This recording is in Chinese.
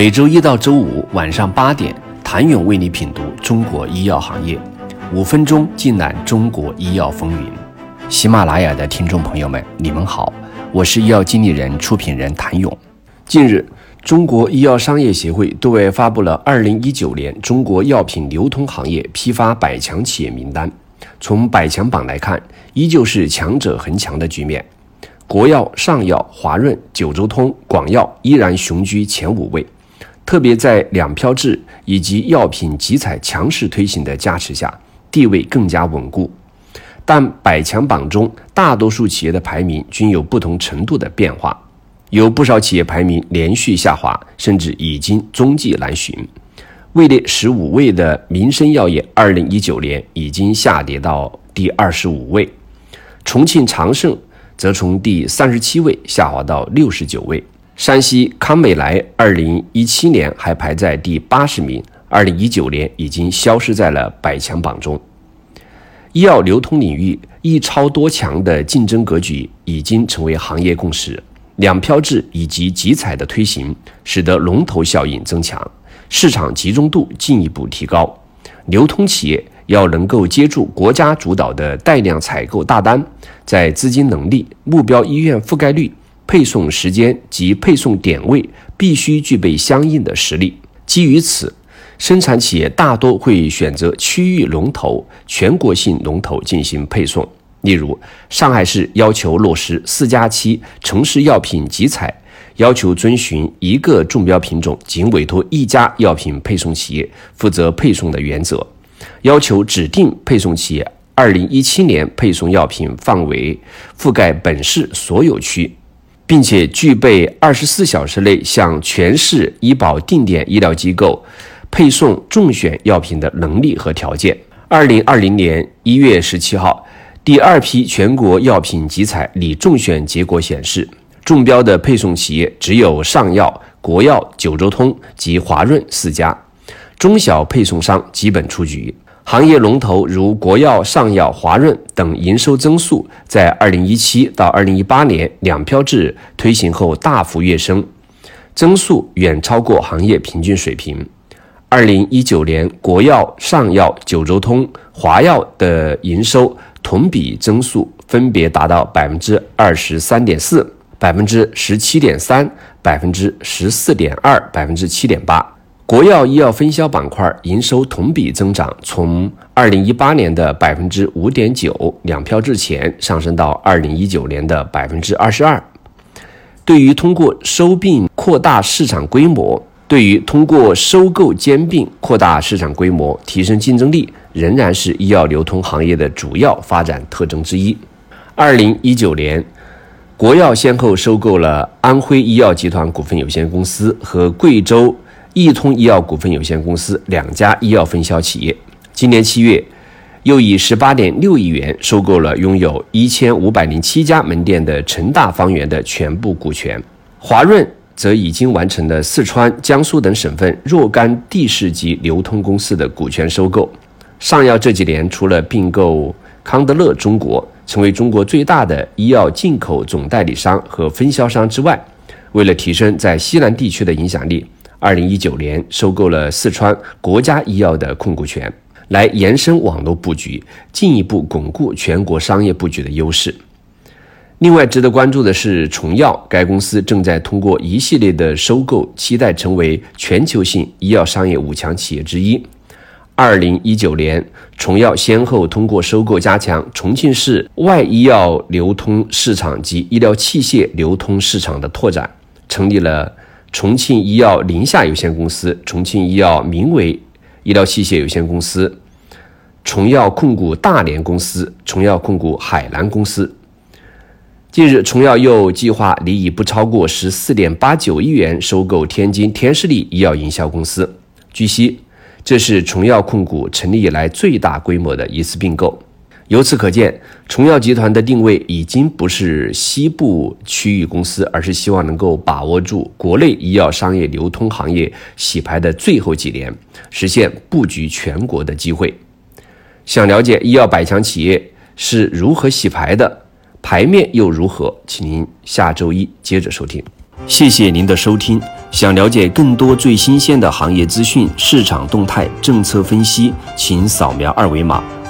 每周一到周五晚上八点，谭勇为你品读中国医药行业，五分钟尽览中国医药风云。喜马拉雅的听众朋友们，你们好，我是医药经理人、出品人谭勇。近日，中国医药商业协会对外发布了二零一九年中国药品流通行业批发百强企业名单。从百强榜来看，依旧是强者恒强的局面。国药、上药、华润、九州通、广药依然雄居前五位。特别在两票制以及药品集采强势推行的加持下，地位更加稳固。但百强榜中大多数企业的排名均有不同程度的变化，有不少企业排名连续下滑，甚至已经踪迹难寻。位列十五位的民生药业，二零一九年已经下跌到第二十五位。重庆长盛。则从第三十七位下滑到六十九位。山西康美莱二零一七年还排在第八十名，二零一九年已经消失在了百强榜中。医药流通领域一超多强的竞争格局已经成为行业共识，两票制以及集采的推行，使得龙头效应增强，市场集中度进一步提高。流通企业。要能够接住国家主导的带量采购大单，在资金能力、目标医院覆盖率、配送时间及配送点位，必须具备相应的实力。基于此，生产企业大多会选择区域龙头、全国性龙头进行配送。例如，上海市要求落实“四加七”城市药品集采，要求遵循一个中标品种仅委托一家药品配送企业负责配送的原则。要求指定配送企业，二零一七年配送药品范围覆盖本市所有区，并且具备二十四小时内向全市医保定点医疗机构配送中选药品的能力和条件。二零二零年一月十七号，第二批全国药品集采拟中选结果显示，中标的配送企业只有上药、国药、九州通及华润四家，中小配送商基本出局。行业龙头如国药、上药、华润等营收增速，在二零一七到二零一八年两票制推行后大幅跃升，增速远超过行业平均水平。二零一九年，国药、上药、九州通、华药的营收同比增速分别达到百分之二十三点四、百分之十七点三、百分之十四点二、百分之七点八。国药医药分销板块营收同比增长，从二零一八年的百分之五点九两票制前上升到二零一九年的百分之二十二。对于通过收并扩大市场规模，对于通过收购兼并扩大市场规模、提升竞争力，仍然是医药流通行业的主要发展特征之一。二零一九年，国药先后收购了安徽医药集团股份有限公司和贵州。易通医药股份有限公司两家医药分销企业，今年七月，又以十八点六亿元收购了拥有一千五百零七家门店的成大方圆的全部股权。华润则已经完成了四川、江苏等省份若干地市级流通公司的股权收购。上药这几年除了并购康德乐中国，成为中国最大的医药进口总代理商和分销商之外，为了提升在西南地区的影响力。二零一九年收购了四川国家医药的控股权，来延伸网络布局，进一步巩固全国商业布局的优势。另外，值得关注的是重药，该公司正在通过一系列的收购，期待成为全球性医药商业五强企业之一。二零一九年，重药先后通过收购，加强重庆市外医药流通市场及医疗器械流通市场的拓展，成立了。重庆医药宁夏有限公司、重庆医药明维医疗器械有限公司、重药控股大连公司、重药控股海南公司。近日，重药又计划拟以不超过十四点八九亿元收购天津天士力医药营销公司。据悉，这是重药控股成立以来最大规模的一次并购。由此可见，崇药集团的定位已经不是西部区域公司，而是希望能够把握住国内医药商业流通行业洗牌的最后几年，实现布局全国的机会。想了解医药百强企业是如何洗牌的，牌面又如何？请您下周一接着收听。谢谢您的收听。想了解更多最新鲜的行业资讯、市场动态、政策分析，请扫描二维码